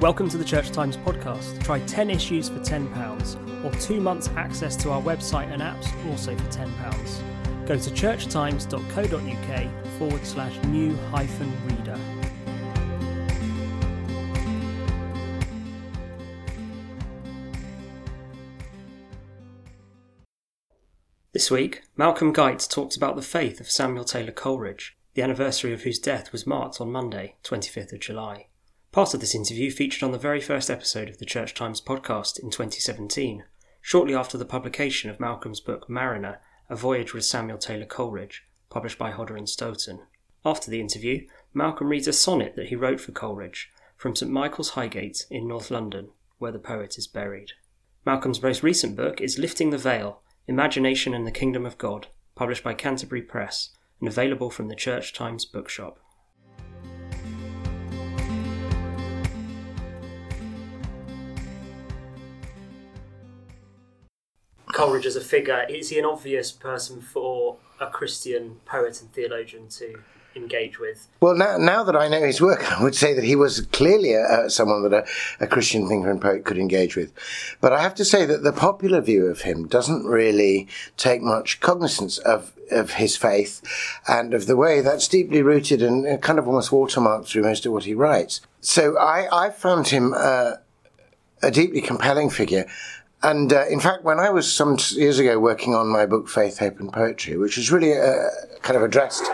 Welcome to the Church Times podcast. Try 10 issues for £10 or two months access to our website and apps also for £10. Go to churchtimes.co.uk forward slash new hyphen reader. This week, Malcolm Guite talks about the faith of Samuel Taylor Coleridge, the anniversary of whose death was marked on Monday, 25th of July. Part of this interview featured on the very first episode of the Church Times podcast in 2017, shortly after the publication of Malcolm's book Mariner, A Voyage with Samuel Taylor Coleridge, published by Hodder and Stoughton. After the interview, Malcolm reads a sonnet that he wrote for Coleridge from St Michael's Highgate in North London, where the poet is buried. Malcolm's most recent book is Lifting the Veil Imagination and the Kingdom of God, published by Canterbury Press and available from the Church Times bookshop. Coleridge as a figure, is he an obvious person for a Christian poet and theologian to engage with? Well, now, now that I know his work, I would say that he was clearly a, someone that a, a, Christian thinker and poet could engage with. But I have to say that the popular view of him doesn't really take much cognizance of, of his faith and of the way that's deeply rooted and kind of almost watermarked through most of what he writes. So I, I found him uh, a deeply compelling figure. And uh, in fact, when I was some years ago working on my book Faith, Hope and Poetry, which was really uh, kind of addressed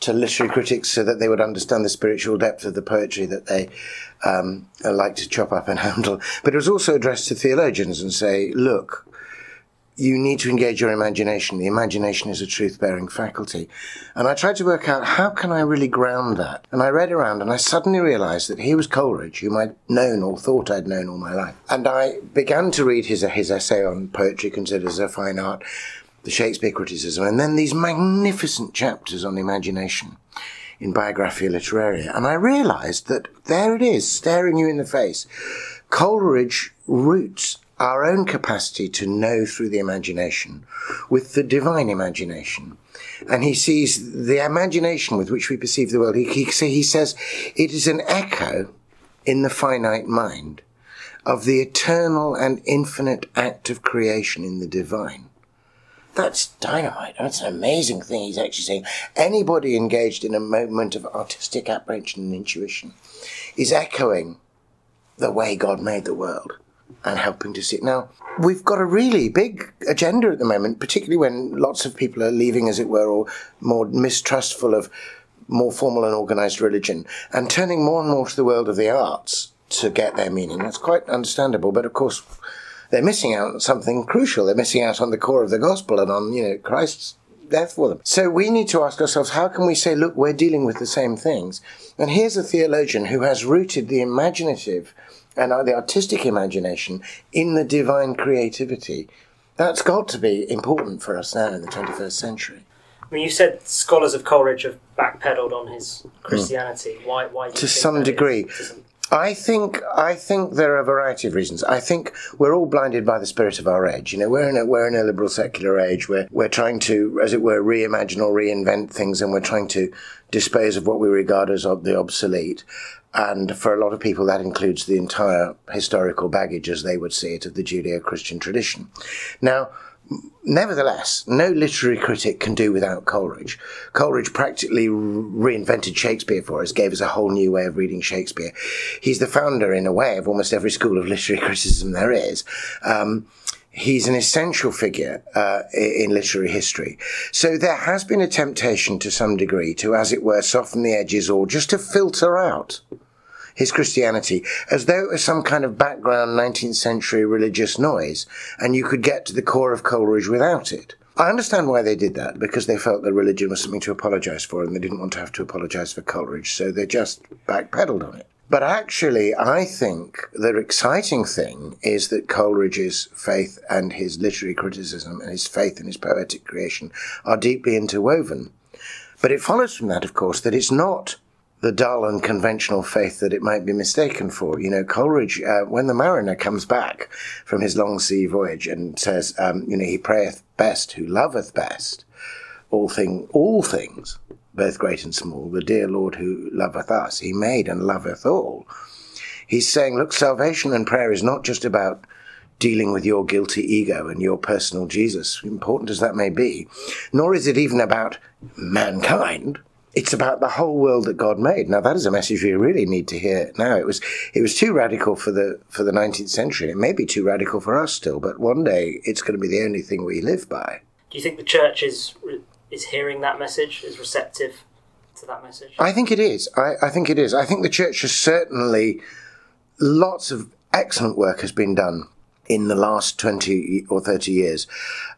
to literary critics so that they would understand the spiritual depth of the poetry that they um, like to chop up and handle, but it was also addressed to theologians and say, look, you need to engage your imagination. The imagination is a truth bearing faculty. And I tried to work out how can I really ground that? And I read around and I suddenly realized that here was Coleridge, whom I'd known or thought I'd known all my life. And I began to read his, his essay on poetry considered as a fine art, the Shakespeare criticism, and then these magnificent chapters on imagination in Biographia Literaria. And I realized that there it is, staring you in the face. Coleridge roots our own capacity to know through the imagination with the divine imagination. And he sees the imagination with which we perceive the world. He, he, he says it is an echo in the finite mind of the eternal and infinite act of creation in the divine. That's dynamite. That's an amazing thing he's actually saying. Anybody engaged in a moment of artistic apprehension and intuition is echoing the way God made the world and helping to see it. Now, we've got a really big agenda at the moment, particularly when lots of people are leaving, as it were, or more mistrustful of more formal and organized religion, and turning more and more to the world of the arts to get their meaning. That's quite understandable, but of course, they're missing out on something crucial. They're missing out on the core of the gospel and on, you know, Christ's death for them. So we need to ask ourselves, how can we say, look, we're dealing with the same things? And here's a theologian who has rooted the imaginative and the artistic imagination in the divine creativity. That's got to be important for us now in the 21st century. I mean, you said scholars of Coleridge have backpedaled on his Christianity. Mm. Why? Why? to some degree. I think I think there are a variety of reasons. I think we're all blinded by the spirit of our age. You know, we're in a we're in a liberal secular age where we're trying to, as it were, reimagine or reinvent things, and we're trying to dispose of what we regard as the obsolete. And for a lot of people, that includes the entire historical baggage, as they would see it, of the Judeo Christian tradition. Now, Nevertheless, no literary critic can do without Coleridge. Coleridge practically reinvented Shakespeare for us, gave us a whole new way of reading Shakespeare. He's the founder, in a way, of almost every school of literary criticism there is. Um, he's an essential figure uh, in literary history. So there has been a temptation to some degree to, as it were, soften the edges or just to filter out his Christianity as though it was some kind of background 19th century religious noise, and you could get to the core of Coleridge without it. I understand why they did that, because they felt that religion was something to apologise for, and they didn't want to have to apologise for Coleridge, so they just backpedaled on it. But actually, I think the exciting thing is that Coleridge's faith and his literary criticism and his faith and his poetic creation are deeply interwoven. But it follows from that, of course, that it's not the dull and conventional faith that it might be mistaken for. You know, Coleridge, uh, when the mariner comes back from his long sea voyage and says, um, you know, he prayeth best who loveth best all thing, all things, both great and small, the dear Lord who loveth us, he made and loveth all. He's saying, look, salvation and prayer is not just about dealing with your guilty ego and your personal Jesus, important as that may be, nor is it even about mankind. It's about the whole world that God made. Now that is a message we really need to hear now. It was it was too radical for the for the 19th century. It may be too radical for us still, but one day it's going to be the only thing we live by. Do you think the church is is hearing that message, is receptive to that message? I think it is. I, I think it is. I think the church has certainly lots of excellent work has been done in the last 20 or 30 years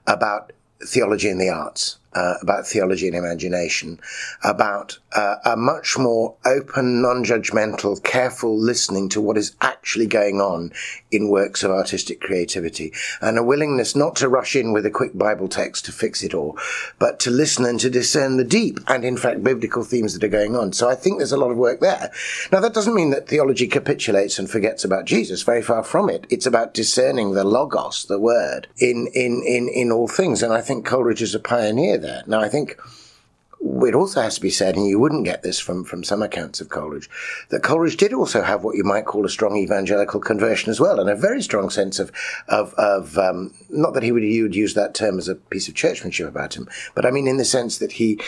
about theology and the arts uh, about theology and imagination, about uh, a much more open, non-judgmental, careful listening to what is actually going on in works of artistic creativity, and a willingness not to rush in with a quick Bible text to fix it all, but to listen and to discern the deep and, in fact, biblical themes that are going on. So I think there's a lot of work there. Now, that doesn't mean that theology capitulates and forgets about Jesus. Very far from it. It's about discerning the logos, the word, in in in in all things. And I think Coleridge is a pioneer there. Now, I think it also has to be said, and you wouldn't get this from, from some accounts of Coleridge, that Coleridge did also have what you might call a strong evangelical conversion as well, and a very strong sense of, of, of um, not that he would, he would use that term as a piece of churchmanship about him, but I mean in the sense that he,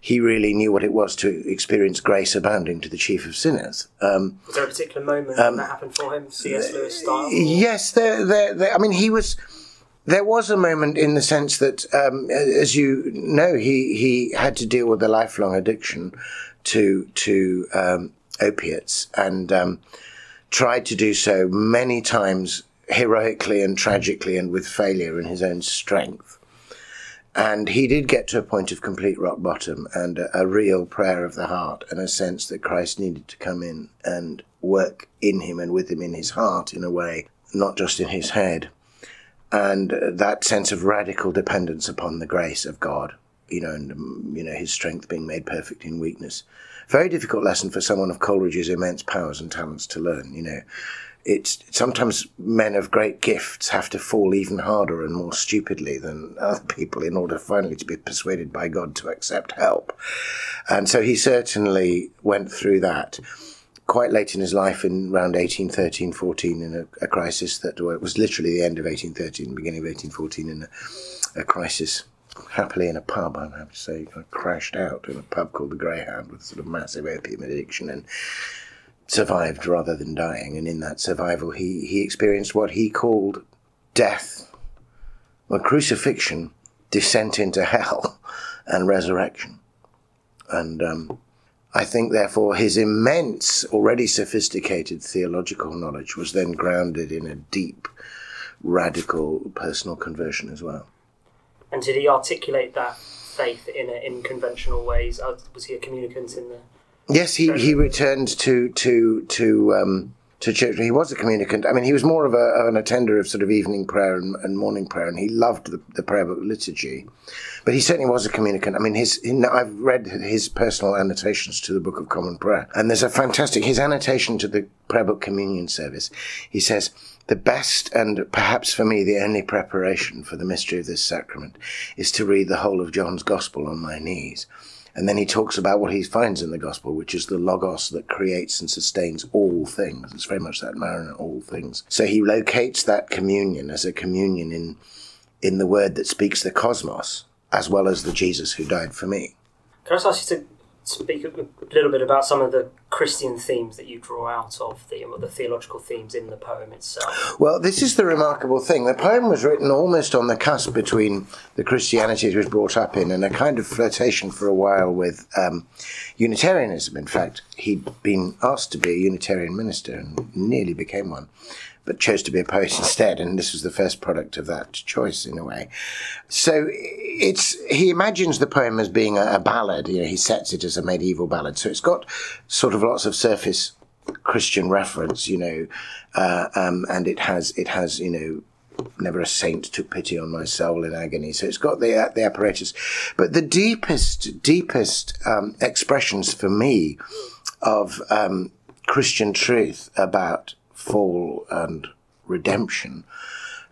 he really knew what it was to experience grace abounding to the chief of sinners. Um, was there a particular moment um, that happened for him, C.S. Lewis style? Yes, there, there, there, I mean, he was there was a moment in the sense that, um, as you know, he, he had to deal with a lifelong addiction to to um, opiates and um, tried to do so many times heroically and tragically and with failure in his own strength. And he did get to a point of complete rock bottom and a, a real prayer of the heart and a sense that Christ needed to come in and work in him and with him in his heart in a way, not just in his head and that sense of radical dependence upon the grace of God, you know, and um, you know His strength being made perfect in weakness. Very difficult lesson for someone of Coleridge's immense powers and talents to learn. You know, it's sometimes men of great gifts have to fall even harder and more stupidly than other people in order finally to be persuaded by God to accept help. And so he certainly went through that quite late in his life, in around 1813, 14, in a, a crisis that well, was literally the end of 1813, beginning of 1814, in a, a crisis happily in a pub, I'm happy to say, of crashed out in a pub called the Greyhound with sort of massive opium addiction and survived rather than dying. And in that survival, he, he experienced what he called death, well, crucifixion, descent into hell, and resurrection. And um, I think, therefore, his immense, already sophisticated theological knowledge was then grounded in a deep, radical personal conversion as well. And did he articulate that faith in a, in conventional ways? Uh, was he a communicant in the? Yes, he, he returned to to to um, to church. He was a communicant. I mean, he was more of, a, of an attender of sort of evening prayer and, and morning prayer, and he loved the, the, prayer book liturgy. But he certainly was a communicant. I mean, his, I've read his personal annotations to the Book of Common Prayer, and there's a fantastic his annotation to the prayer book communion service. He says. The best and perhaps for me the only preparation for the mystery of this sacrament is to read the whole of John's Gospel on my knees. And then he talks about what he finds in the gospel, which is the logos that creates and sustains all things. It's very much that mariner, all things. So he locates that communion as a communion in, in the word that speaks the cosmos, as well as the Jesus who died for me. Can I ask you to speak a little bit about some of the Christian themes that you draw out of the, the theological themes in the poem itself? Well, this is the remarkable thing. The poem was written almost on the cusp between the Christianity it was brought up in and a kind of flirtation for a while with um, Unitarianism. In fact, he'd been asked to be a Unitarian minister and nearly became one but chose to be a poet instead, and this was the first product of that choice in a way. So it's he imagines the poem as being a, a ballad. You know, he sets it as a medieval ballad. So it's got sort of lots of surface Christian reference, you know, uh, um, and it has it has you know never a saint took pity on my soul in agony. So it's got the uh, the apparatus, but the deepest deepest um, expressions for me of um, Christian truth about fall and redemption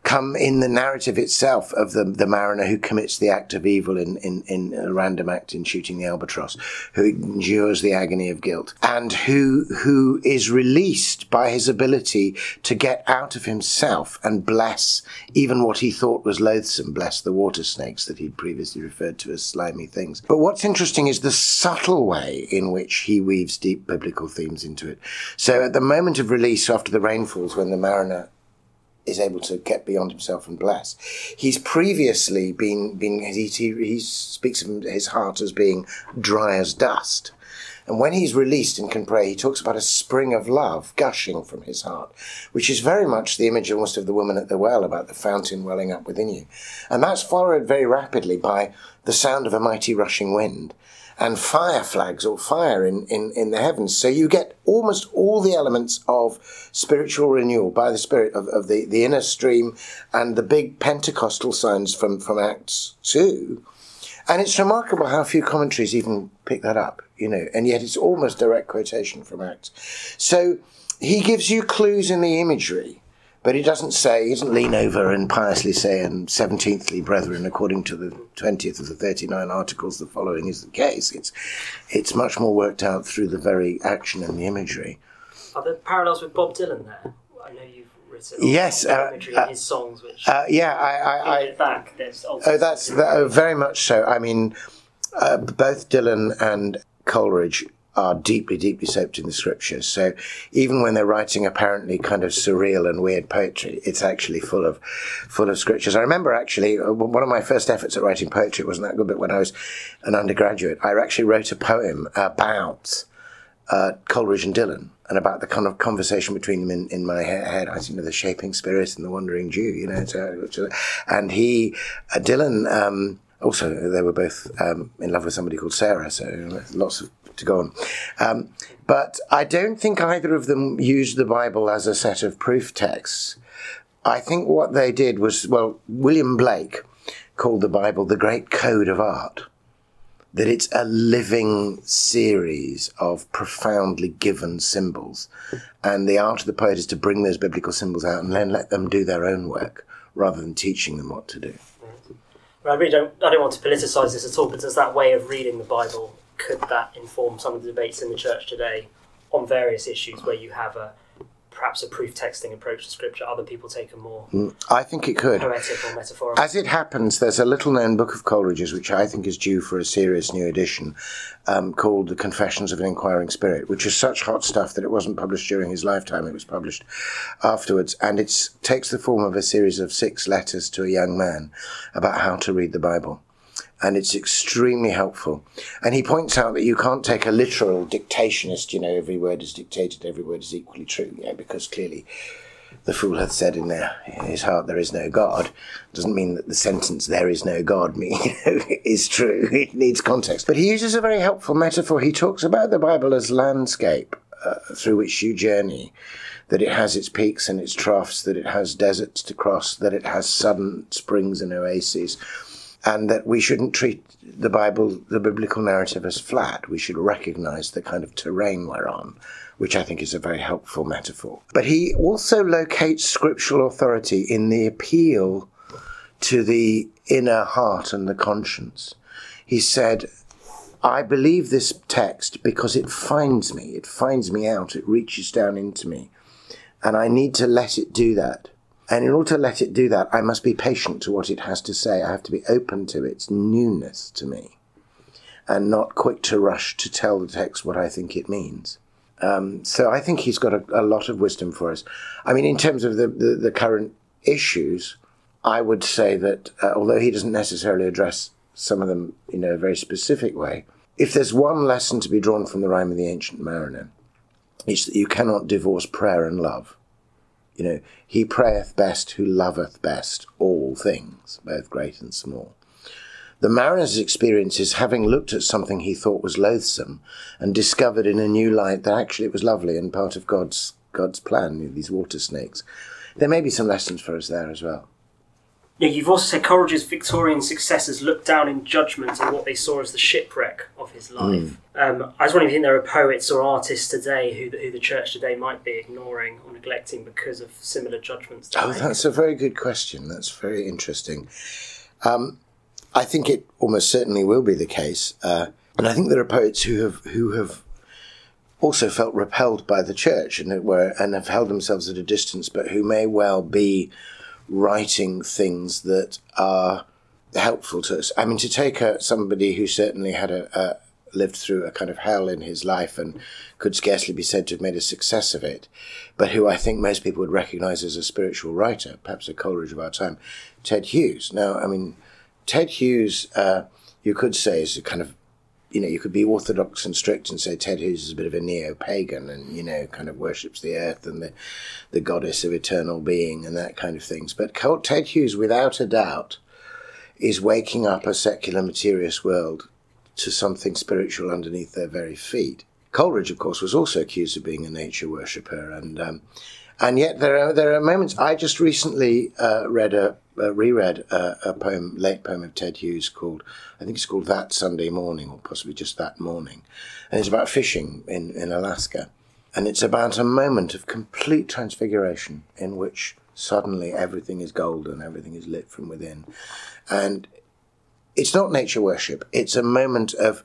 come in the narrative itself of the, the mariner who commits the act of evil in, in, in a random act in shooting the albatross, who endures the agony of guilt, and who, who is released by his ability to get out of himself and bless even what he thought was loathsome, bless the water snakes that he'd previously referred to as slimy things. But what's interesting is the subtle way in which he weaves deep biblical themes into it. So at the moment of release after the rainfalls, when the mariner is able to get beyond himself and bless. He's previously been, been he, he, he speaks of his heart as being dry as dust. And when he's released and can pray, he talks about a spring of love gushing from his heart, which is very much the image almost of the woman at the well about the fountain welling up within you. And that's followed very rapidly by the sound of a mighty rushing wind and fire flags or fire in, in, in the heavens. So you get almost all the elements of spiritual renewal by the Spirit of, of the, the inner stream and the big Pentecostal signs from, from Acts 2. And it's remarkable how few commentaries even pick that up, you know, and yet it's almost direct quotation from Acts. So he gives you clues in the imagery but he doesn't say, he doesn't lean over and piously say, and seventeenthly, brethren, according to the twentieth of the thirty-nine articles, the following is the case. It's, it's much more worked out through the very action and the imagery. Are there parallels with Bob Dylan there? I know you've written yes, uh, imagery uh, in his songs, which uh, yeah, I, I, I back. oh, that's that, oh, very much so. I mean, uh, both Dylan and Coleridge are deeply, deeply soaked in the scriptures. So even when they're writing apparently kind of surreal and weird poetry, it's actually full of, full of scriptures. I remember actually uh, one of my first efforts at writing poetry wasn't that good, but when I was an undergraduate, I actually wrote a poem about uh, Coleridge and Dylan and about the kind of conversation between them in, in my head. I you know, the shaping spirit and the wandering Jew, you know, so, and he, uh, Dylan, um, also, they were both um, in love with somebody called Sarah, so lots of to go on. Um, but I don't think either of them used the Bible as a set of proof texts. I think what they did was, well, William Blake called the Bible the great code of art. That it's a living series of profoundly given symbols. And the art of the poet is to bring those biblical symbols out and then let them do their own work rather than teaching them what to do. I really don't. I don't want to politicise this at all, but does that way of reading the Bible could that inform some of the debates in the church today on various issues where you have a perhaps a proof texting approach to scripture. Other people take a more mm, I think it could poetic or metaphorical. As it happens, there's a little known book of Coleridge's which I think is due for a serious new edition, um, called The Confessions of an Inquiring Spirit, which is such hot stuff that it wasn't published during his lifetime. It was published afterwards, and it takes the form of a series of six letters to a young man about how to read the Bible and it's extremely helpful. And he points out that you can't take a literal dictationist, you know, every word is dictated, every word is equally true, yeah, because clearly the fool hath said in, their, in his heart there is no God doesn't mean that the sentence there is no God mean, is true. It needs context. But he uses a very helpful metaphor. He talks about the Bible as landscape uh, through which you journey that it has its peaks and its troughs, that it has deserts to cross, that it has sudden springs and oases, and that we shouldn't treat the Bible, the biblical narrative, as flat. We should recognize the kind of terrain we're on, which I think is a very helpful metaphor. But he also locates scriptural authority in the appeal to the inner heart and the conscience. He said, I believe this text because it finds me, it finds me out, it reaches down into me, and I need to let it do that. And in order to let it do that, I must be patient to what it has to say. I have to be open to its newness to me and not quick to rush to tell the text what I think it means. Um, so I think he's got a, a, lot of wisdom for us. I mean, in terms of the, the, the current issues, I would say that uh, although he doesn't necessarily address some of them in a very specific way, if there's one lesson to be drawn from the rhyme of the ancient mariner, it's that you cannot divorce prayer and love. You know, he prayeth best who loveth best all things, both great and small. The mariner's experience is having looked at something he thought was loathsome and discovered in a new light that actually it was lovely and part of God's God's plan, these water snakes. There may be some lessons for us there as well. Yeah, you've also said Coleridge's Victorian successors looked down in judgment on what they saw as the shipwreck of his life. Mm. Um, I was wondering if you think there are poets or artists today who, who the church today might be ignoring or neglecting because of similar judgments. Oh, that's a very good question. That's very interesting. Um, I think it almost certainly will be the case, uh, and I think there are poets who have who have also felt repelled by the church and were and have held themselves at a distance, but who may well be writing things that are helpful to us. I mean, to take a, somebody who certainly had a, a lived through a kind of hell in his life and could scarcely be said to have made a success of it, but who I think most people would recognize as a spiritual writer, perhaps a Coleridge of our time, Ted Hughes. Now, I mean, Ted Hughes, uh, you could say, is a kind of you know, you could be orthodox and strict and say Ted Hughes is a bit of a neo-pagan and, you know, kind of worships the earth and the, the goddess of eternal being and that kind of things. But Ted Hughes, without a doubt, is waking up a secular materialist world to something spiritual underneath their very feet. Coleridge, of course, was also accused of being a nature worshipper, and um, and yet there are there are moments. I just recently uh, read a uh, reread a, a, poem, late poem of Ted Hughes called, I think it's called That Sunday Morning, or possibly just That Morning. And it's about fishing in, in Alaska. And it's about a moment of complete transfiguration in which suddenly everything is golden, everything is lit from within. And it's not nature worship, it's a moment of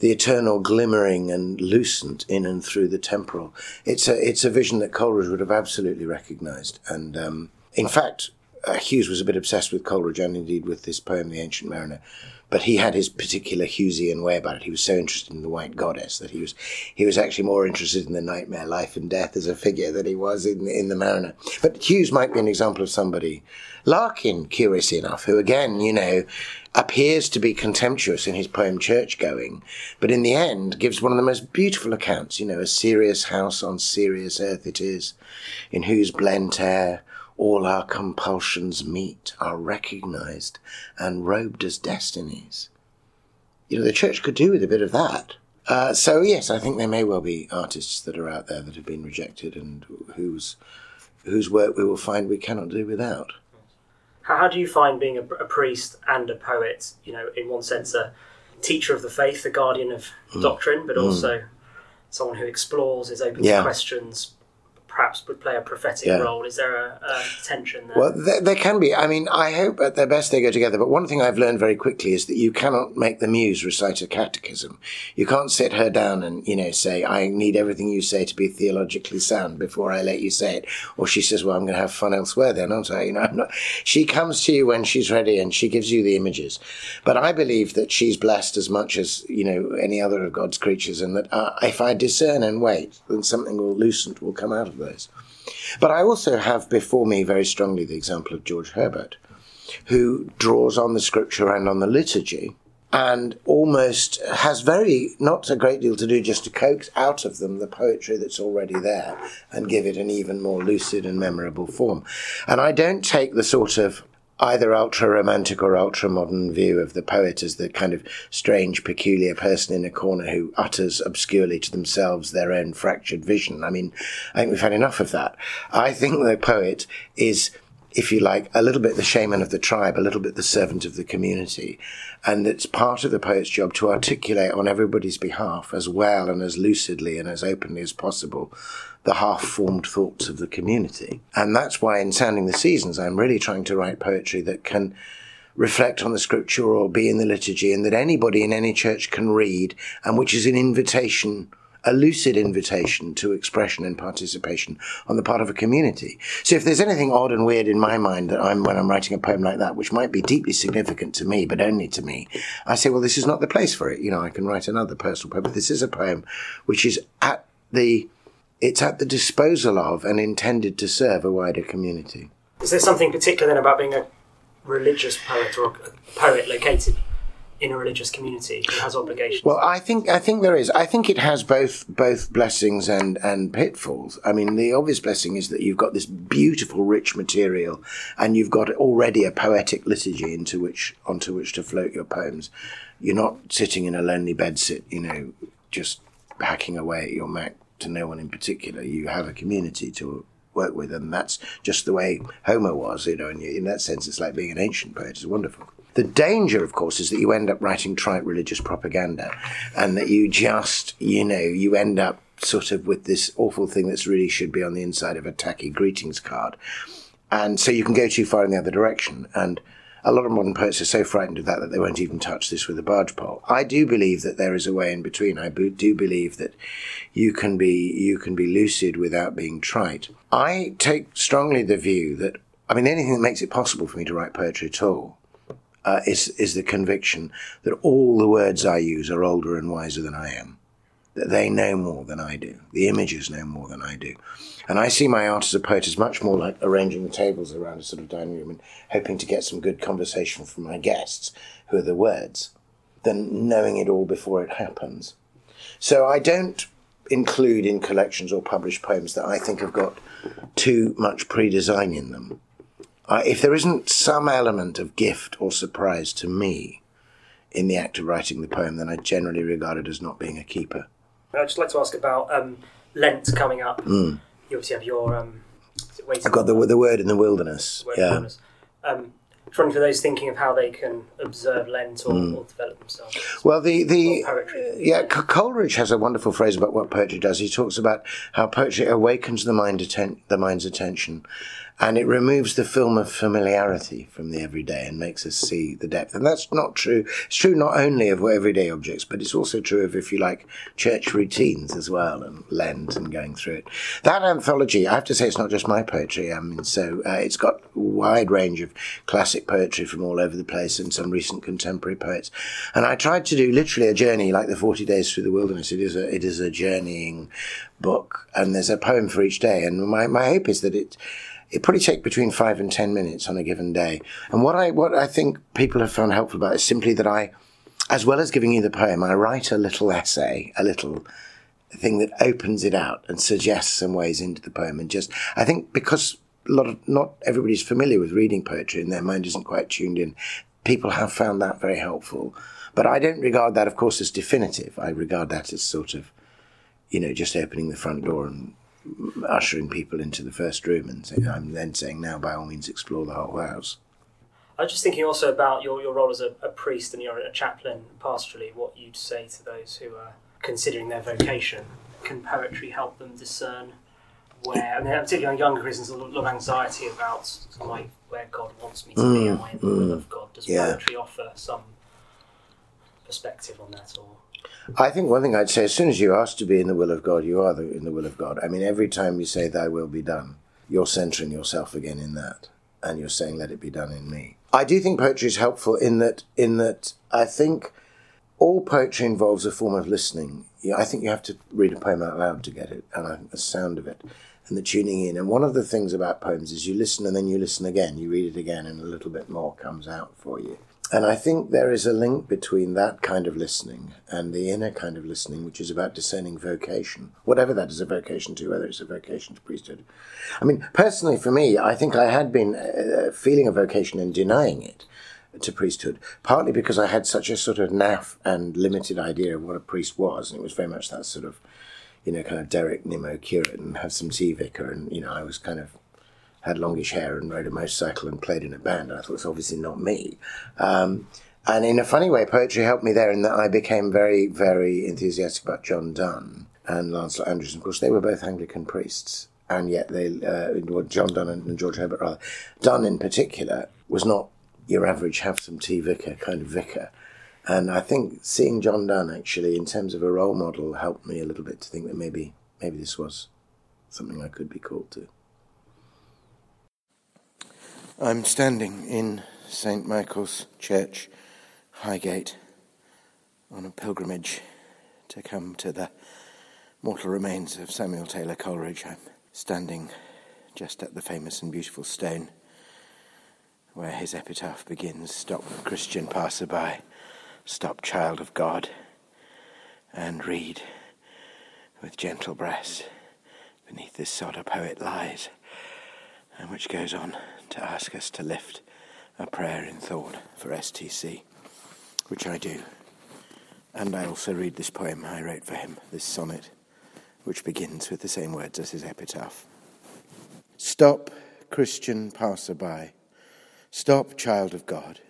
the eternal glimmering and lucent in and through the temporal. It's a, it's a vision that Coleridge would have absolutely recognized. And um, in fact, uh, Hughes was a bit obsessed with Coleridge and indeed with this poem, The Ancient Mariner. But he had his particular Hughesian way about it. He was so interested in the white goddess that he was he was actually more interested in the nightmare life and death as a figure than he was in in the Mariner. But Hughes might be an example of somebody. Larkin, curiously enough, who again, you know, appears to be contemptuous in his poem Church Going, but in the end gives one of the most beautiful accounts, you know, a serious house on serious earth it is, in whose blent air all our compulsions meet, are recognized and robed as destinies. You know, the church could do with a bit of that. Uh, so, yes, I think there may well be artists that are out there that have been rejected and whose, whose work we will find we cannot do without. How, how do you find being a, a, priest and a poet, you know, in one sense, a teacher of the faith, a guardian of mm. doctrine, but mm. also someone who explores, is open yeah. to questions, perhaps would play a prophetic yeah. role? Is there a, a tension there? Well, there, there, can be. I mean, I hope at their best they go together. But one thing I've learned very quickly is that you cannot make the muse recite a catechism. You can't sit her down and, you know, say, I need everything you say to be theologically sound before I let you say it. Or she says, well, I'm going to have fun elsewhere then, aren't I? You know, I'm not. She comes to you when she's ready and she gives you the images. But I believe that she's blessed as much as, you know, any other of God's creatures and that uh, if I discern and wait, then something will loosen, will come out of But I also have before me very strongly the example of George Herbert, who draws on the scripture and on the liturgy and almost has very not a great deal to do just to coax out of them the poetry that's already there and give it an even more lucid and memorable form. And I don't take the sort of either ultra romantic or ultra modern view of the poet as the kind of strange, peculiar person in a corner who utters obscurely to themselves their own fractured vision. I mean, I think we've had enough of that. I think the poet is if you like, a little bit the shaman of the tribe, a little bit the servant of the community. And it's part of the poet's job to articulate on everybody's behalf as well and as lucidly and as openly as possible the half formed thoughts of the community. And that's why in Sounding the Seasons, I'm really trying to write poetry that can reflect on the scripture or be in the liturgy and that anybody in any church can read and which is an invitation a lucid invitation to expression and participation on the part of a community. So if there's anything odd and weird in my mind that I'm when I'm writing a poem like that, which might be deeply significant to me, but only to me, I say, well, this is not the place for it. You know, I can write another personal poem, but this is a poem which is at the it's at the disposal of and intended to serve a wider community. Is there something particular then about being a religious poet or a poet located in a religious community who has obligations? Well, I think I think there is. I think it has both both blessings and and pitfalls. I mean, the obvious blessing is that you've got this beautiful, rich material, and you've got already a poetic liturgy into which onto which to float your poems. You're not sitting in a lonely bedsit, you know, just hacking away at your Mac to no one in particular. You have a community to work with, and that's just the way Homer was, you know. And in that sense, it's like being an ancient poet. It's wonderful. The danger, of course, is that you end up writing trite religious propaganda, and that you just, you know, you end up sort of with this awful thing that's really should be on the inside of a tacky greetings card, and so you can go too far in the other direction, and a lot of modern poets are so frightened of that that they won't even touch this with a barge pole. I do believe that there is a way in between. I do believe that you can be you can be lucid without being trite. I take strongly the view that I mean anything that makes it possible for me to write poetry at all uh, is is the conviction that all the words I use are older and wiser than I am. That they know more than I do. The images know more than I do. And I see my art as a poet as much more like arranging the tables around a sort of dining room and hoping to get some good conversation from my guests, who are the words, than knowing it all before it happens. So I don't include in collections or published poems that I think have got too much pre-design in them. Uh, if there isn't some element of gift or surprise to me in the act of writing the poem, then I generally regard it as not being a keeper. I'd just like to ask about um, Lent coming up. Mm you obviously have your. Um, I got the the word in the wilderness. Word yeah. Wilderness. Um, for those thinking of how they can observe Lent or, mm. or develop themselves. Well, the the uh, yeah, Coleridge has a wonderful phrase about what poetry does. He talks about how poetry awakens the mind atten- the mind's attention, and it removes the film of familiarity from the everyday and makes us see the depth. And that's not true. It's true not only of everyday objects, but it's also true of, if you like, church routines as well, and Lent and going through it. That anthology, I have to say, it's not just my poetry. I mean, so uh, it's got a wide range of classic poetry from all over the place and some recent contemporary poets. And I tried to do literally a journey, like the Forty Days Through the Wilderness. It is a it is a journeying book, and there's a poem for each day. And my my hope is that it it probably take between five and ten minutes on a given day. And what I what I think people have found helpful about is simply that I, as well as giving you the poem, I write a little essay, a little thing that opens it out and suggests some ways into the poem. And just I think because a lot of not everybody's familiar with reading poetry and their mind isn't quite tuned in, people have found that very helpful. But I don't regard that, of course, as definitive. I regard that as sort of, you know, just opening the front door and ushering people into the first room, and say, I'm then saying, now by all means explore the whole house. I was just thinking also about your, your role as a, a priest and you're a chaplain pastorally, what you'd say to those who are considering their vocation. Can poetry help them discern where, I mean, particularly on younger Christians, a lot of anxiety about like where God wants me to mm, be, am I in the mm, will of God? Does yeah. poetry offer some perspective on that? or I think one thing I'd say, as soon as you ask to be in the will of God, you are the, in the will of God. I mean, every time you say, Thy will be done, you're centering yourself again in that, and you're saying, Let it be done in me. I do think poetry is helpful in that, in that I think all poetry involves a form of listening. I think you have to read a poem out loud to get it, and the sound of it, and the tuning in. And one of the things about poems is you listen and then you listen again, you read it again, and a little bit more comes out for you. And I think there is a link between that kind of listening and the inner kind of listening, which is about discerning vocation, whatever that is a vocation to, whether it's a vocation to priesthood. I mean, personally, for me, I think I had been uh, feeling a vocation and denying it to priesthood, partly because I had such a sort of naff and limited idea of what a priest was, and it was very much that sort of, you know, kind of Derek Nimmo curate and have some tea vicar, and you know, I was kind of had longish hair and rode a motorcycle and played in a band. And I thought it's obviously not me. Um, and in a funny way, poetry helped me there in that I became very, very enthusiastic about John Donne and Lancelot Andrewes. Of course, they were both Anglican priests, and yet they, uh, John Donne and George Herbert rather, Donne in particular was not your average have some tea vicar kind of vicar. And I think seeing John Donne actually, in terms of a role model, helped me a little bit to think that maybe maybe this was something I could be called to. I'm standing in St. Michael's Church, Highgate, on a pilgrimage to come to the mortal remains of Samuel Taylor Coleridge. I'm standing just at the famous and beautiful stone where his epitaph begins Stop, Christian passerby, stop, child of God, and read with gentle breast. Beneath this sod a poet lies, and which goes on to ask us to lift a prayer in thought for STC, which I do. And I also read this poem I wrote for him, this sonnet, which begins with the same words as his epitaph. Stop, Christian passerby. Stop, child of God.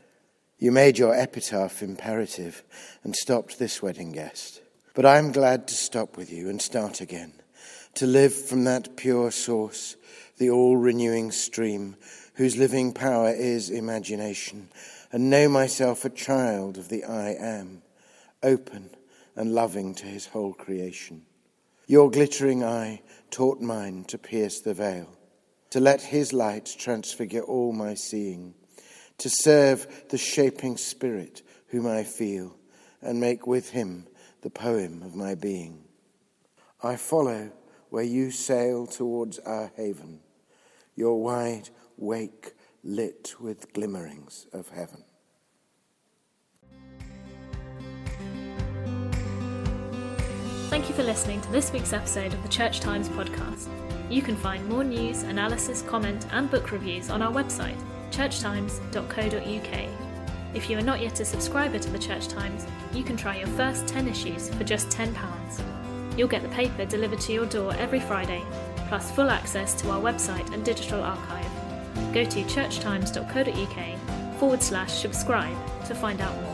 You made your epitaph imperative and stopped this wedding guest. But I am glad to stop with you and start again, to live from that pure source, the all renewing stream, whose living power is imagination, and know myself a child of the I am, open and loving to his whole creation. Your glittering eye taught mine to pierce the veil, to let his light transfigure all my seeing, to serve the shaping spirit whom I feel, and make with him the poem of my being. I follow where you sail towards our haven, your wide wake lit with glimmerings of heaven. Thank you for listening to this week's episode of the Church Times podcast. You can find more news, analysis, comment, and book reviews on our website, churchtimes.co.uk. If you are not yet a subscriber to the Church Times, you can try your first 10 issues for just £10. You'll get the paper delivered to your door every Friday, plus full access to our website and digital archive. Go to churchtimes.co.uk forward slash subscribe to find out more.